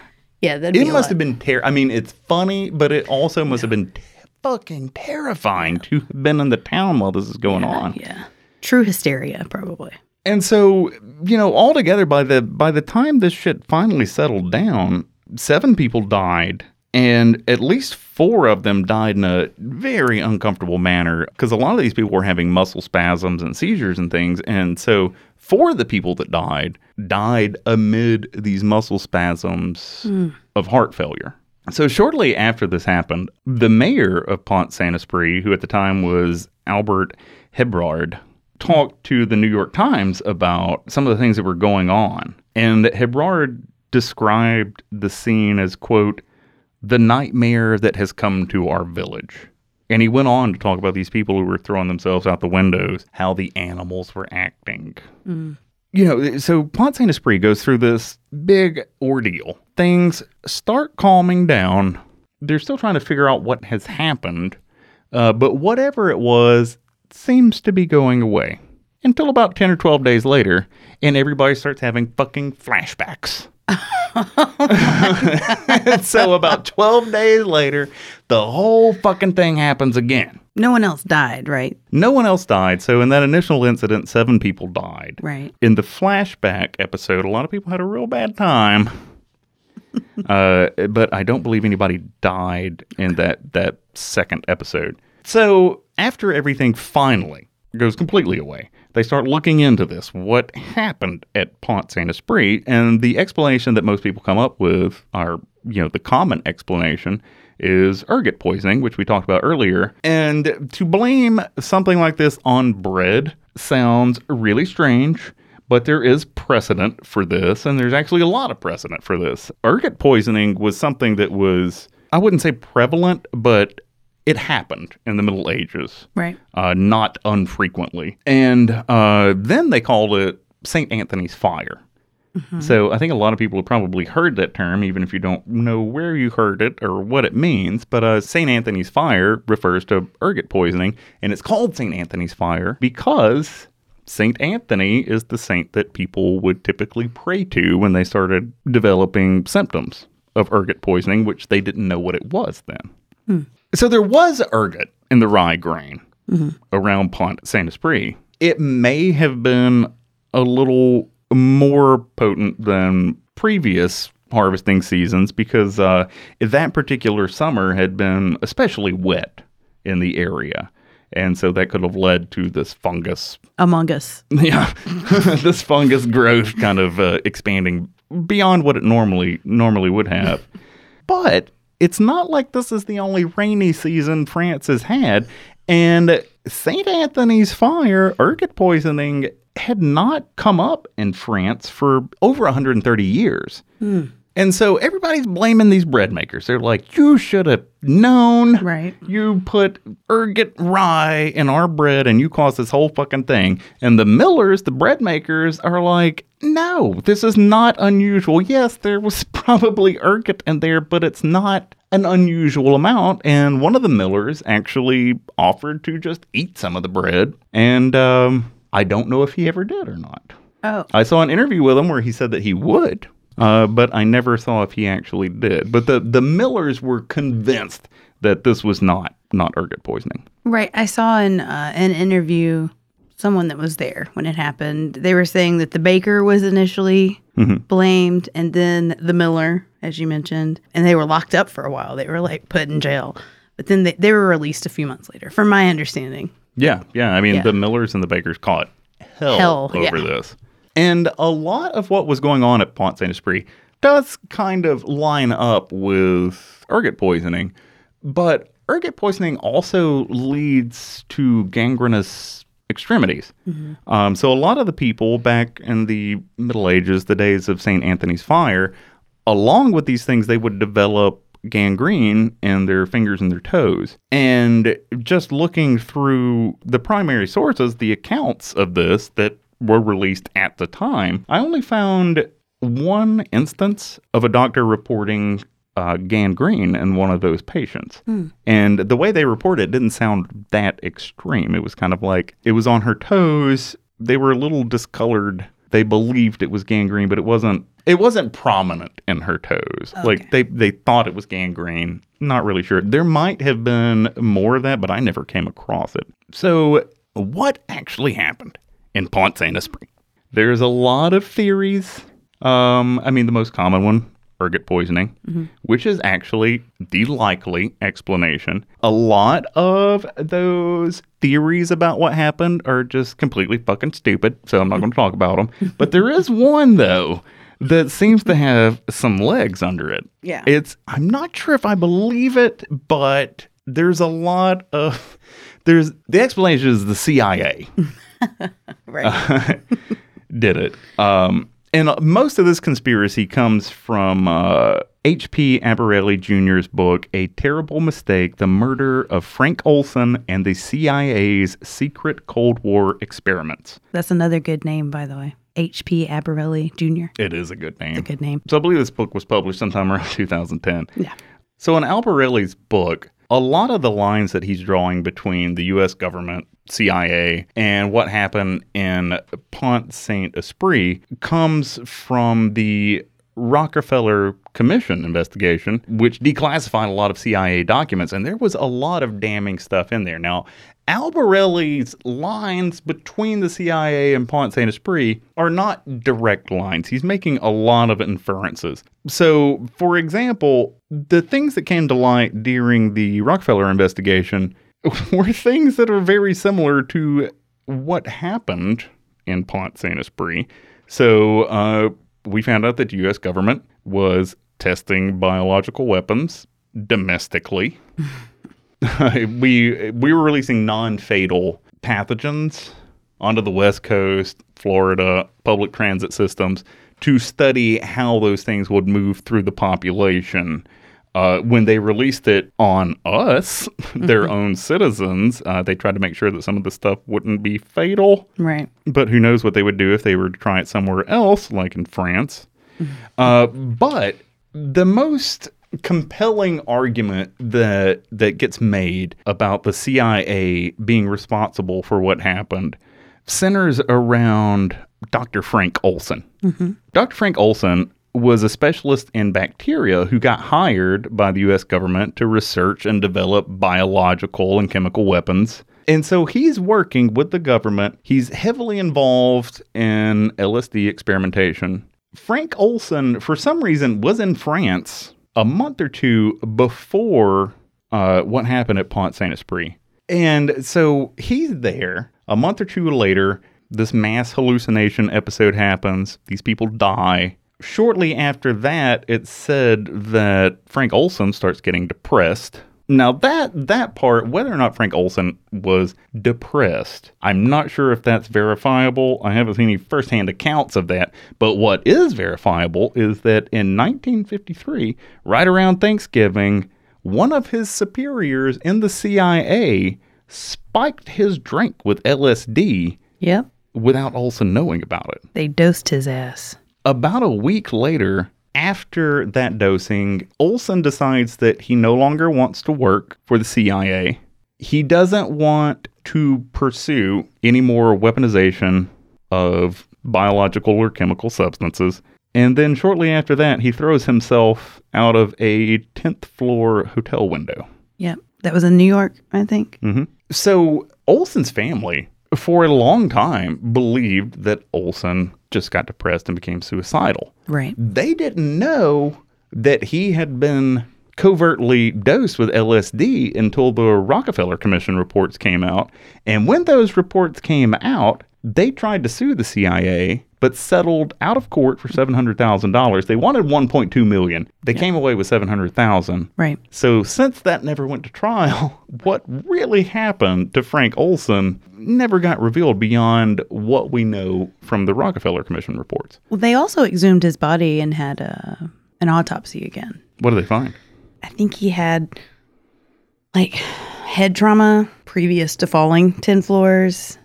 Yeah, it must have been ter- I mean, it's funny, but it also must have been t- fucking terrifying to have been in the town while this is going on. Yeah. True hysteria, probably. And so, you know, altogether by the by the time this shit finally settled down, seven people died and at least four of them died in a very uncomfortable manner because a lot of these people were having muscle spasms and seizures and things. And so, four of the people that died died amid these muscle spasms hmm. of heart failure. So, shortly after this happened, the mayor of Pont Saint Esprit, who at the time was Albert Hebrard, talked to the New York Times about some of the things that were going on. And Hebrard described the scene as, quote, the nightmare that has come to our village. And he went on to talk about these people who were throwing themselves out the windows, how the animals were acting. You know, so Pont Saint Esprit goes through this big ordeal. Things start calming down. They're still trying to figure out what has happened. Uh, but whatever it was seems to be going away until about 10 or 12 days later, and everybody starts having fucking flashbacks. *laughs* so about 12 days later, the whole fucking thing happens again. No one else died, right? No one else died. So in that initial incident, seven people died. Right. In the flashback episode, a lot of people had a real bad time. *laughs* uh, but I don't believe anybody died in that that second episode. So after everything finally goes completely away, they start looking into this. What happened at Pont Saint Esprit? And the explanation that most people come up with are, you know, the common explanation is ergot poisoning, which we talked about earlier. And to blame something like this on bread sounds really strange. But there is precedent for this, and there's actually a lot of precedent for this. Ergot poisoning was something that was, I wouldn't say prevalent, but it happened in the Middle Ages Right. uh, not unfrequently. And uh, then they called it St. Anthony's Fire. So I think a lot of people have probably heard that term, even if you don't know where you heard it or what it means. But uh, St. Anthony's Fire refers to ergot poisoning, and it's called St. Anthony's Fire because St. Anthony is the saint that people would typically pray to when they started developing symptoms of ergot poisoning, which they didn't know what it was then. So there was ergot in the rye grain around Pont Saint Esprit. It may have been a little more potent than previous harvesting seasons because uh, that particular summer had been especially wet in the area. And so that could have led to this fungus Among Us. *laughs* yeah, *laughs* this fungus growth kind of uh, expanding beyond what it normally normally would have. But it's not like this is the only rainy season France has had, and Saint Anthony's fire, ergot poisoning, had not come up in France for over 130 years. Hmm. And so everybody's blaming these bread makers. They're like, you should have known. Right. You put ergot rye in our bread and you caused this whole fucking thing. And the millers, the bread makers, are like, no, this is not unusual. Yes, there was *laughs* probably ergot in there, but it's not an unusual amount. And one of the millers actually offered to just eat some of the bread. And um, I don't know if he ever did or not. Oh. I saw an interview with him where he said that he would, uh, but I never saw if he actually did. But the the Millers were convinced that this was not not ergot poisoning. Right. I saw in uh, an interview someone that was there when it happened. They were saying that the baker was initially blamed and then the miller, as you mentioned, and they were locked up for a while. They were like put in jail. But then they, they were released a few months later, from my understanding. Yeah, yeah. I mean, Yeah. the Millers and the Bakers caught hell, Hell, over yeah. this. And a lot of what was going on at Pont Saint Esprit does kind of line up with ergot poisoning, but ergot poisoning also leads to gangrenous extremities. Um, so a lot of the people back in the Middle Ages, the days of St. Anthony's fire, along with these things, they would develop gangrene in their fingers and their toes. And just looking through the primary sources, the accounts of this that were released at the time, I only found one instance of a doctor reporting uh, gangrene in one of those patients. And the way they reported it didn't sound that extreme. It was kind of like it was on her toes. They were a little discolored. They believed it was gangrene, but it wasn't. It wasn't prominent in her toes. Like they they thought it was gangrene. Not really sure. There might have been more of that, but I never came across it. So what actually happened in Pont Saint Esprit? There's a lot of theories. Um, I mean, the most common one, ergot poisoning, which is actually the likely explanation. A lot of those theories about what happened are just completely fucking stupid, so I'm not going to talk about them. *laughs* But there is one, though, that seems to have some legs under it. Yeah. It's, I'm not sure if I believe it, but there's a lot of, there's, the explanation is the CIA *laughs* Right. *laughs* did it. Um, and uh, most of this conspiracy comes from uh, H.P. Albarelli Jr.'s book, A Terrible Mistake The Murder of Frank Olson and the CIA's Secret Cold War Experiments. That's another good name, by the way. H.P. Albarelli Jr. It is a good name. A good name. So I believe this book was published sometime around *laughs* 2010. Yeah. So in Albarelli's book, a lot of the lines that he's drawing between the U.S. government, CIA, and what happened in Pont Saint Esprit comes from the Rockefeller Commission investigation, which declassified a lot of CIA documents, and there was a lot of damning stuff in there. Now, Albarelli's lines between the CIA and Pont Saint Esprit are not direct lines. He's making a lot of inferences. So, for example, the things that came to light during the Rockefeller investigation *laughs* were things that are very similar to what happened in Pont Saint Esprit. So, uh, we found out that the U.S. government was testing biological weapons domestically. *laughs* we we were releasing non-fatal pathogens onto the West Coast, Florida, public transit systems to study how those things would move through the population. Uh, when they released it on us, *laughs* their own citizens, uh, they tried to make sure that some of the stuff wouldn't be fatal. Right. But who knows what they would do if they were to try it somewhere else, like in France. Uh, but the most compelling argument that that gets made about the CIA being responsible for what happened centers around Dr. Frank Olson. Dr. Frank Olson was a specialist in bacteria who got hired by the US government to research and develop biological and chemical weapons. And so he's working with the government. He's heavily involved in LSD experimentation. Frank Olson, for some reason, was in France a month or two before uh, what happened at Pont Saint Esprit. And so he's there. A month or two later, this mass hallucination episode happens. These people die. Shortly after that, it's said that Frank Olson starts getting depressed. Now that that part, whether or not Frank Olson was depressed, I'm not sure if that's verifiable. I haven't seen any firsthand accounts of that. But what is verifiable is that in 1953, right around Thanksgiving, one of his superiors in the CIA spiked his drink with LSD Yep. without Olson knowing about it. They dosed his ass. About a week later, after that dosing, Olson decides that he no longer wants to work for the CIA. He doesn't want to pursue any more weaponization of biological or chemical substances. And then shortly after that, he throws himself out of a 10th floor hotel window. Yep. That was in New York, I think. Mm-hmm. So Olson's family, for a long time, believed that Olson just got depressed and became suicidal. Right. They didn't know that he had been covertly dosed with LSD until the Rockefeller Commission reports came out. And when those reports came out, they tried to sue the CIA but settled out of court for $700,000. They wanted 1.2 million. They came away with 700,000. Right. So since that never went to trial, *laughs* what really happened to Frank Olson never got revealed beyond what we know from the Rockefeller Commission reports. Well, they also exhumed his body and had uh, an autopsy again. What do they find? I think he had like head trauma previous to falling 10 floors.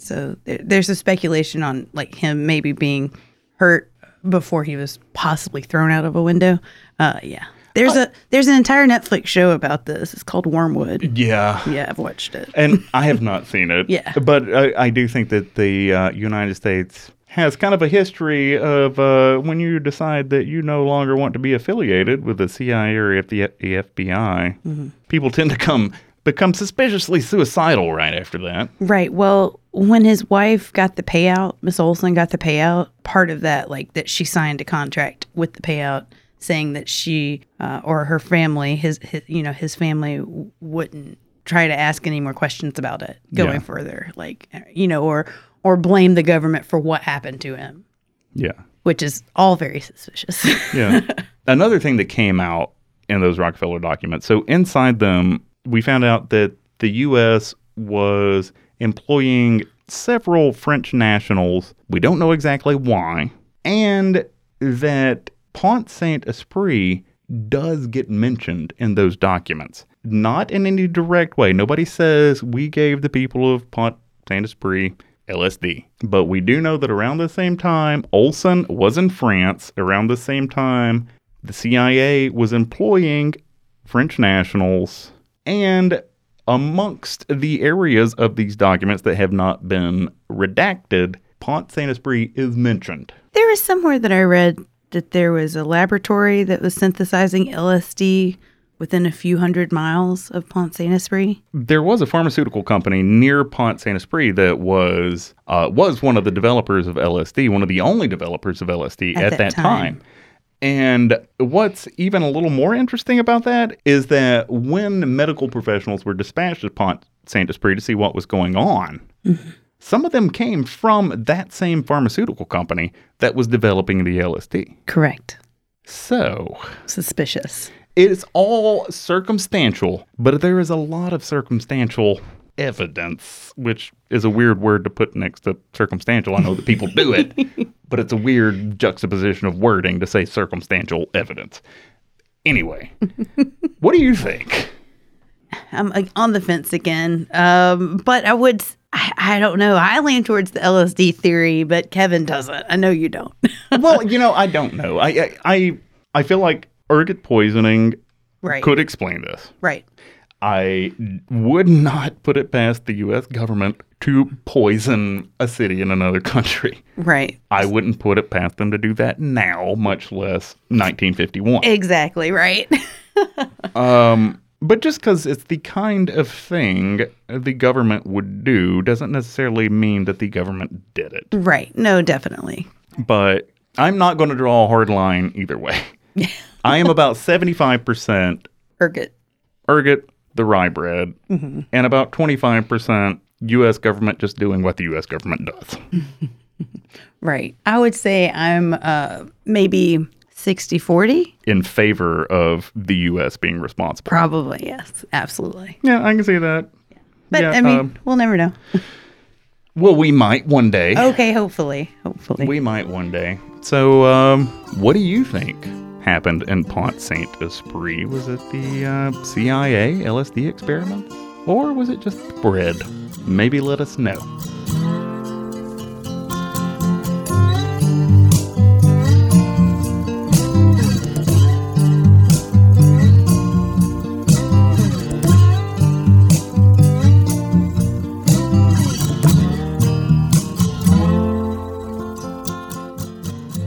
So there, there's a speculation on like him maybe being hurt before he was possibly thrown out of a window. Uh, yeah. There's a there's an entire Netflix show about this. It's called Wormwood. Yeah. Yeah, I've watched it. And I have not seen it. *laughs* Yeah. But I, I do think that the uh, United States has kind of a history of uh, when you decide that you no longer want to be affiliated with the CIA or F- the the FBI, people tend to come become suspiciously suicidal right after that. Right. Well, when his wife got the payout, Miss Olson got the payout. Part of that, like that, she signed a contract with the payout, saying that she uh, or her family, his, his, you know, his family wouldn't try to ask any more questions about it going Yeah. further, like you know, or or blame the government for what happened to him, Yeah. which is all very suspicious. *laughs* Yeah. Another thing that came out in those Rockefeller documents. So inside them, we found out that the U.S. was employing several French nationals. We don't know exactly why, and that Pont Saint Esprit does get mentioned in those documents. Not in any direct way. Nobody says we gave the people of Pont Saint Esprit LSD. But we do know that around the same time, Olson was in France. Around the same time, the CIA was employing French nationals. And amongst the areas of these documents that have not been redacted, Pont Saint Esprit is mentioned. there was somewhere that I read that there was a laboratory that was synthesizing LSD within a few hundred miles of Pont Saint Esprit. there was a pharmaceutical company near Pont Saint Esprit that was uh, was one of the developers of LSD, one of the only developers of LSD at, At that, that time. time. And what's even a little more interesting about that is that when medical professionals were dispatched to Pont Saint Esprit to see what was going on, mm-hmm. some of them came from that same pharmaceutical company that was developing the LSD. Correct. So, Suspicious. it's all circumstantial, but there is a lot of circumstantial evidence, which is a weird word to put next to circumstantial. I know that people do it, *laughs* but it's a weird juxtaposition of wording to say circumstantial evidence. Anyway, what do you think? I'm like, on the fence again. Um, but I would, I, I don't know. I lean towards the LSD theory, but Kevin doesn't. I know you don't. *laughs* well, you know, I don't know. I I I, I feel like ergot poisoning right. could explain this. Right. I would not put it past the U.S. government to poison a city in another country. Right. I wouldn't put it past them to do that now, much less 1951. Exactly. Right. *laughs* um, but just because it's the kind of thing the government would do doesn't necessarily mean that the government did it. right. No, definitely. But I'm not going to draw a hard line either way. *laughs* I am about 75% Ergot. ergot, the rye bread, and about 25% U.S. government just doing what the U.S. government does. *laughs* Right. I would say I'm uh, maybe 60 40. in favor of the U.S. being responsible. Probably. Yes. Absolutely. Yeah, I can see that. But Yeah, I mean, um, we'll never know. *laughs* well, we might one day. Okay. Hopefully. Hopefully. We might one day. So, um, what do you think happened in Pont Saint Esprit? Was it the uh, CIA LSD experiment, or was it just bread? Maybe let us know.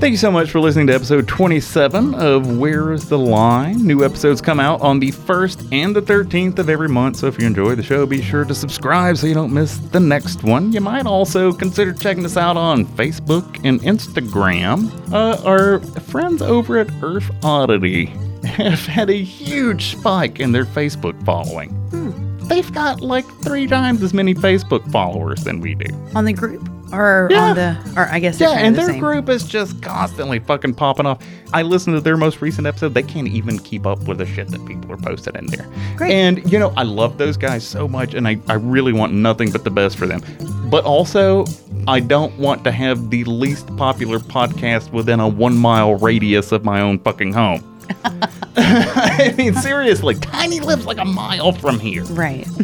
Thank you so much for listening to episode 27 of Where is the Line? New episodes come out on the 1st and the 13th of every month, so if you enjoy the show, be sure to subscribe so you don't miss the next one. You might also consider checking us out on Facebook and Instagram. Uh, our friends over at Earth Oddity *laughs* have had a huge spike in their Facebook following. They've got like three times as many Facebook followers than we do. on the group or Yeah. on the, or I guess Yeah, and the their same. group is just constantly fucking popping off. I listened to their most recent episode. They can't even keep up with the shit that people are posting in there. Great. And, you know, I love those guys so much, and I, I really want nothing but the best for them. But also, I don't want to have the least popular podcast within a one mile radius of my own fucking home. *laughs* I mean, seriously, Tiny lives like a mile from here. Right. *laughs*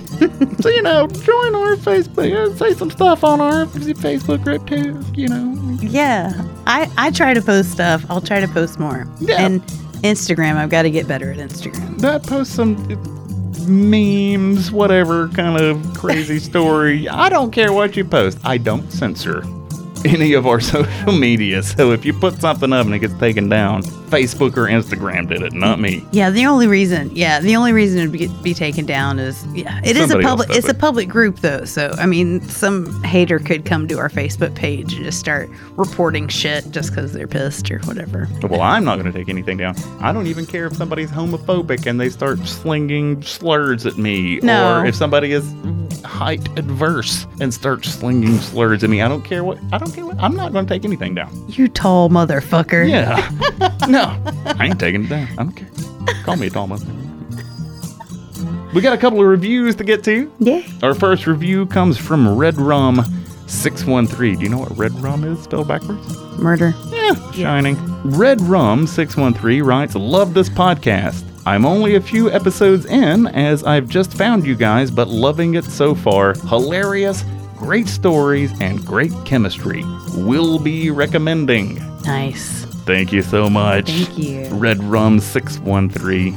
So, you know, join our Facebook, uh, say some stuff on our Facebook group too, you know. Yeah. I, I try to post stuff. I'll try to post more. Yeah. And Instagram, I've got to get better at Instagram. that post some memes, whatever kind of crazy *laughs* story. I don't care what you post. I don't censor any of our *laughs* social media. So if you put something up and it gets taken down, Facebook or Instagram did it, not me. Yeah, the only reason, yeah, the only reason it would be, be taken down is, yeah, it is a public, it's it. a public group though. So I mean, some hater could come to our Facebook page and just start reporting shit just because they're pissed or whatever. Well, I'm not going to take anything down. I don't even care if somebody's homophobic and they start slinging slurs at me, No. or if somebody is height adverse and starts slinging slurs at me. I don't care what. I don't care what. I'm not going to take anything down. You tall motherfucker. Yeah. *laughs* no, I ain't taking it down. I don't care. Call me a tall motherfucker. We got a couple of reviews to get to. Yeah. Our first review comes from Red Rum 613. Do you know what Red Rum is spelled backwards? Murder. Yeah, shining. Red Rum 613 writes, Love this podcast. I'm only a few episodes in as I've just found you guys, but loving it so far. Hilarious, great stories, and great chemistry. We'll be recommending. Nice. Thank you so much. Thank you. Red Rum 613.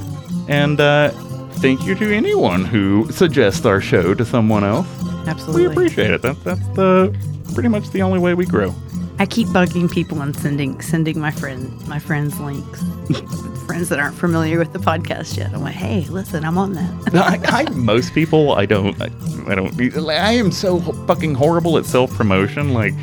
And uh, thank you to anyone who suggests our show to someone else. Absolutely. We appreciate it. That, that's the pretty much the only way we grow. I keep bugging people and sending sending my friend my friends links. *laughs* friends that aren't familiar with the podcast yet. I'm like, hey, listen, I'm on that. I, I most people I don't I, I don't I am so fucking horrible at self promotion. Like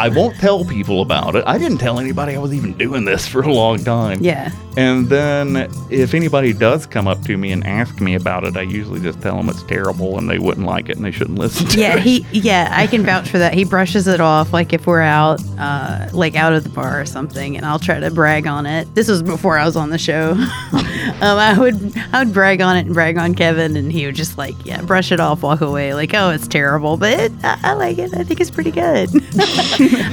I won't tell people about it. I didn't tell anybody I was even doing this for a long time. Yeah. And then if anybody does come up to me and ask me about it, I usually just tell them it's terrible and they wouldn't like it and they shouldn't listen to Yeah, it. he yeah, I can vouch for that. He brushes it off like if we're out uh like out of the bar or something and I'll try to brag on it. This was before I was on the show. *laughs* um I would I would brag on it and brag on Kevin and he would just like, yeah, brush it off, walk away like, "Oh, it's terrible, but it, I, I like it. I think it's pretty good." *laughs* *laughs*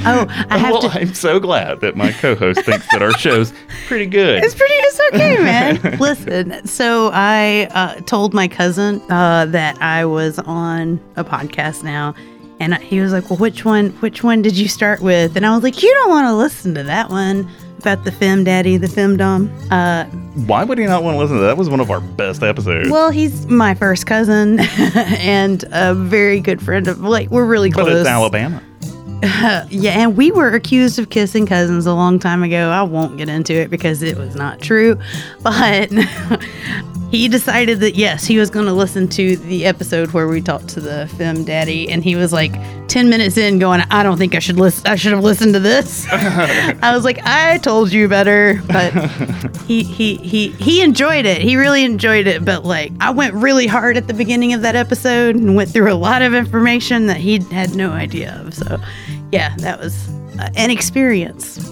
oh, I have well, to I'm so glad that my co-host thinks that our show's pretty good. It's pretty. It's okay, man. *laughs* Listen, so I uh, told my cousin uh, that I was on a podcast now, and he was like, "Well, which one? Which one did you start with?" And I was like, "You don't want to listen to that one about the fem daddy, the femdom." Uh, Why would he not want to listen to that? That was one of our best episodes. well, he's my first cousin *laughs* and a very good friend of. Like, we're really close. but it's Alabama. *laughs* Yeah, and we were accused of kissing cousins a long time ago. I won't get into it because it was not true. But *laughs* he decided that yes, he was going to listen to the episode where we talked to the fem daddy, and he was like ten minutes in, going, "I don't think I should listen. I should have listened to this." *laughs* I was like, "I told you better," but he he he he enjoyed it. He really enjoyed it. But like, I went really hard at the beginning of that episode and went through a lot of information that he had no idea of. So, yeah, that was uh, an experience.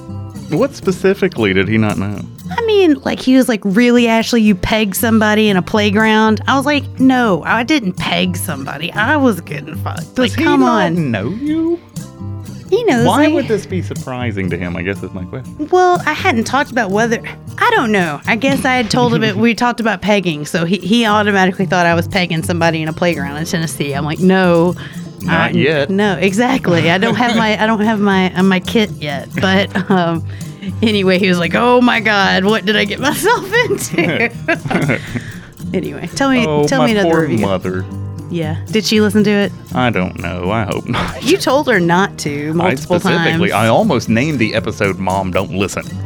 What specifically did he not know? I mean, like he was like, "Really, Ashley? You pegged somebody in a playground?" I was like, "No, I didn't peg somebody. I was getting fucked." Does like, he come not on, know you? he knows. Why me. would this be surprising to him? I guess is my question. Well, I hadn't talked about whether I don't know. I guess I had told him it. *laughs* We talked about pegging, so he, he automatically thought I was pegging somebody in a playground in Tennessee. I'm like, no, Not I- yet. No, exactly. I don't have my I don't have my uh, my kit yet. But um, anyway, he was like, oh my god, what did I get myself *laughs* into? *laughs* anyway, tell me oh, tell my me another poor review. mother. Yeah, did she listen to it? I don't know. I hope not. You told her not to I multiple specifically, times. I almost named the episode "Mom Don't Listen." *laughs*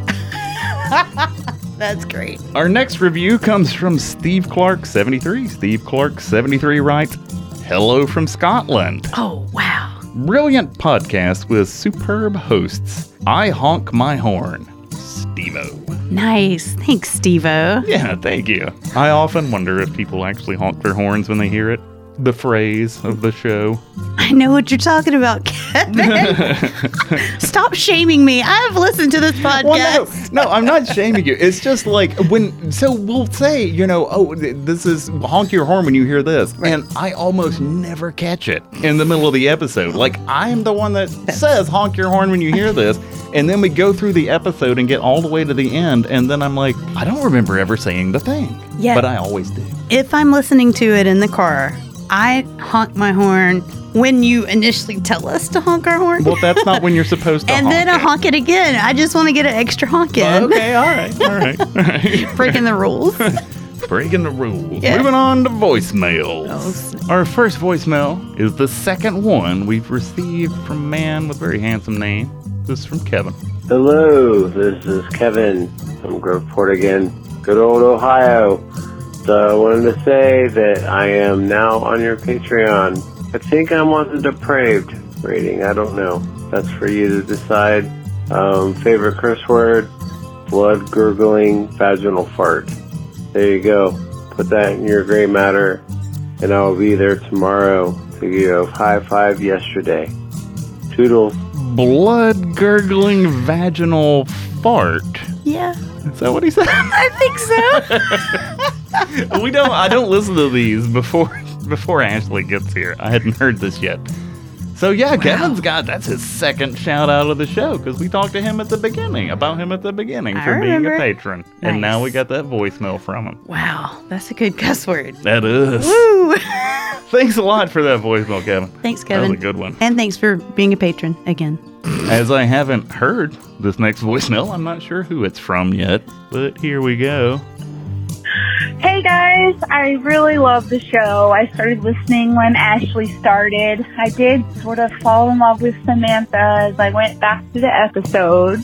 That's great. Our next review comes from Steve Clark 73. Steve Clark 73 writes, "Hello from Scotland." Oh wow. Brilliant podcast with superb hosts. I honk my horn. Stevo. Nice. Thanks, Stevo. Yeah, thank you. I often wonder if people actually honk their horns when they hear it. The phrase of the show. I know what you're talking about, *laughs* Kevin. Stop shaming me. I've listened to this podcast. Well, no, no, I'm not shaming you. It's just like when, so we'll say, you know, oh, this is honk your horn when you hear this. And I almost never catch it in the middle of the episode. Like, I'm the one that says honk your horn when you hear this. And then we go through the episode and get all the way to the end. And then I'm like, I don't remember ever saying the thing. Yeah. But I always do. If I'm listening to it in the car, I honk my horn when you initially tell us to honk our horn. Well, that's not when you're supposed to *laughs* and honk then I it. honk it again. I just want to get an extra honk in. Okay, all right, all right, *laughs* all right. Breaking the rules. *laughs* Breaking the rules. Yeah. Moving on to voicemails. Oh. Our first voicemail is the second one we've received from a man with a very handsome name. This is from Kevin. Hello, this is Kevin from Groveport again. Good old Ohio. So I wanted to say that I am now on your Patreon. I think I'm on the depraved rating. I don't know. That's for you to decide. Um, favorite curse word? Blood gurgling vaginal fart. There you go. Put that in your gray matter, and I will be there tomorrow to give you a high five yesterday. Toodles. Blood gurgling vaginal fart. Yeah, Is that what he said? I think so. *laughs* we don't. I don't listen to these before before Ashley gets here. I hadn't heard this yet. So yeah, Kevin's got that's his second shout out of the show because we talked to him at the beginning about him at the beginning I for being a patron, and now we got that voicemail from him. wow, that's a good cuss word. That is. Woo! *laughs* *laughs* Thanks a lot for that voicemail, Kevin. Thanks, Kevin. That was a good one. And thanks for being a patron again. As I haven't heard this next voicemail, I'm not sure who it's from yet, but here we go. Hey guys, I really love the show. I started listening when Ashley started. I did sort of fall in love with Samantha as I went back to the episodes.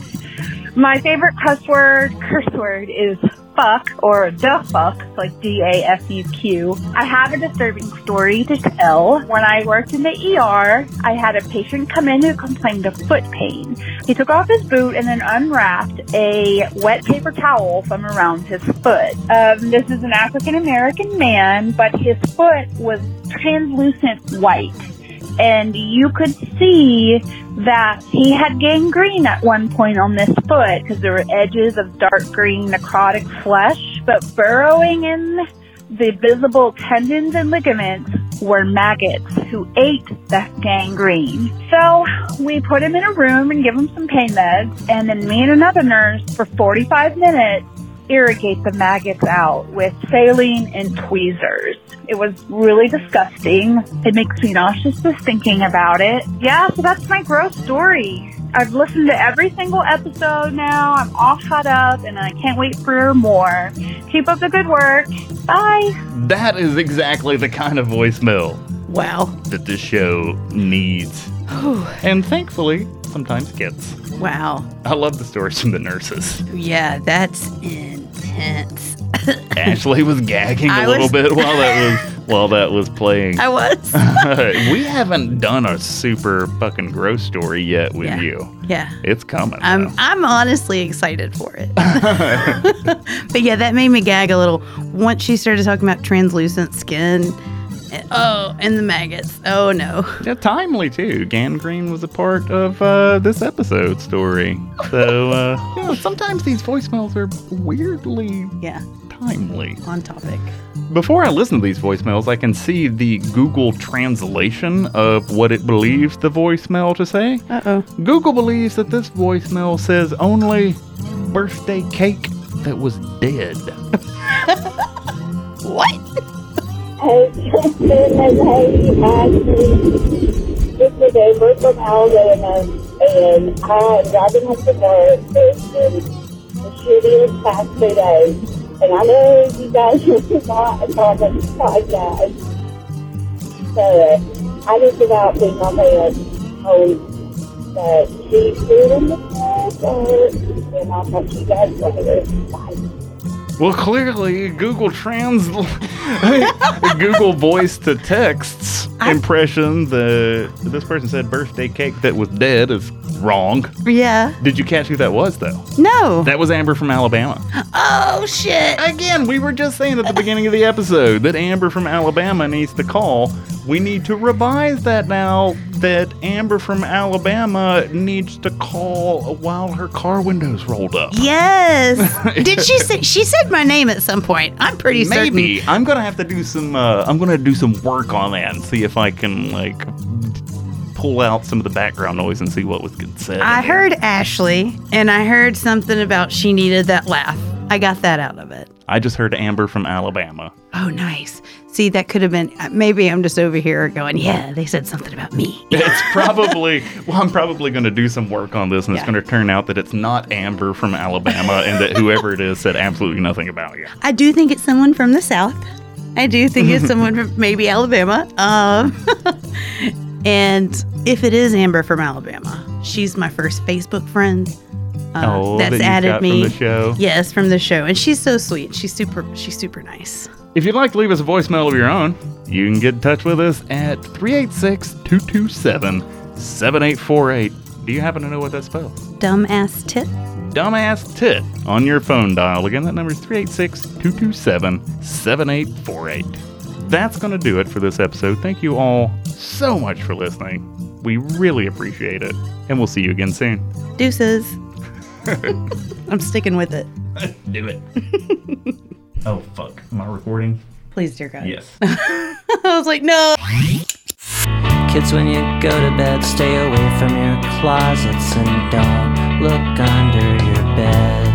My favorite cuss word, curse word, is fuck or the fuck, like D A F U Q. I have a disturbing story to tell. When I worked in the ER, I had a patient come in who complained of foot pain. He took off his boot and then unwrapped a wet paper towel from around his foot. Um, this is an African American man, but his foot was translucent white and you could see that he had gangrene at one point on this foot because there were edges of dark green necrotic flesh, but burrowing in the visible tendons and ligaments were maggots who ate that gangrene. So we put him in a room and give him some pain meds, and then me and another nurse for 45 minutes irrigate the maggots out with saline and tweezers. It was really disgusting. It makes me nauseous just thinking about it. Yeah, so that's my gross story. I've listened to every single episode now. I'm all caught up and I can't wait for more. Keep up the good work. Bye. That is exactly the kind of voicemail Wow. that this show needs. and thankfully, sometimes gets. Wow. I love the stories from the nurses. Yeah, that's intense. Ashley was gagging a little was- bit while that was while that was playing. *laughs* I was. *laughs* we haven't done a super fucking gross story yet with Yeah. you. Yeah. It's coming. I'm though. I'm honestly excited for it. *laughs* but yeah, that made me gag a little. Once she started talking about translucent skin, and, oh, and the maggots. Oh no. Yeah, timely too. Gangrene was a part of uh, this episode story. So, uh, you know, sometimes these voicemails are weirdly Yeah, timely. on topic. Before I listen to these voicemails, I can see the Google translation of what it believes the voicemail to say. Uh oh. Google believes that this voicemail says only birthday cake that was dead. *laughs* What? Hey, Kristen and hey, Ashley. This is Amber from Alabama, and I am driving home from work. It's the shittiest past two days. And I know you guys are not a part of this podcast. So I just about beat my pants on that she's doing the podcast, and I'll talk to you guys later. Bye. Well, clearly, Google Trans, *laughs* Google voice to texts impression. The this person said birthday cake that was dead is wrong. Yeah. Did you catch who that was though? No. That was Amber from Alabama. oh shit. Again, we were just saying at the beginning of the episode that Amber from Alabama needs to call. We need to revise that now that Amber from Alabama needs to call while her car windows rolled up. Yes. *laughs* Did she say she said my name at some point? I'm pretty certain. Maybe I'm gonna have to do some. Uh, I'm gonna do some work on that and see if I can like pull out some of the background noise and see what was getting said. I heard Ashley, and I heard something about she needed that laugh. I got that out of it. I just heard Amber from Alabama. Oh, nice. See, that could have been. Maybe I'm just over here going, yeah, they said something about me. *laughs* It's probably well. I'm probably going to do some work on this, and it's going to turn out that it's not Amber from Alabama, and that whoever it is said absolutely nothing about you. I do think it's someone from the South. I do think it's someone from *laughs* maybe Alabama. Um, *laughs* and if it is Amber from Alabama, she's my first Facebook friend. Uh, oh, that's that added me. from the show. Yes, from the show, and she's so sweet. She's super. She's super nice. If you'd like to leave us a voicemail of your own, you can get in touch with us at 386 227 7848. Do you happen to know what that spells? Dumbass tit. Dumbass tit on your phone dial. Again, that number is 386 227 7848. That's going to do it for this episode. Thank you all so much for listening. We really appreciate it. And we'll see you again soon. Deuces. *laughs* I'm sticking with it. *laughs* Do it. *laughs* oh, fuck. Am I recording? Please, dear God. Yes. *laughs* I was like, no. Kids, when you go to bed, stay away from your closets and don't look under your bed.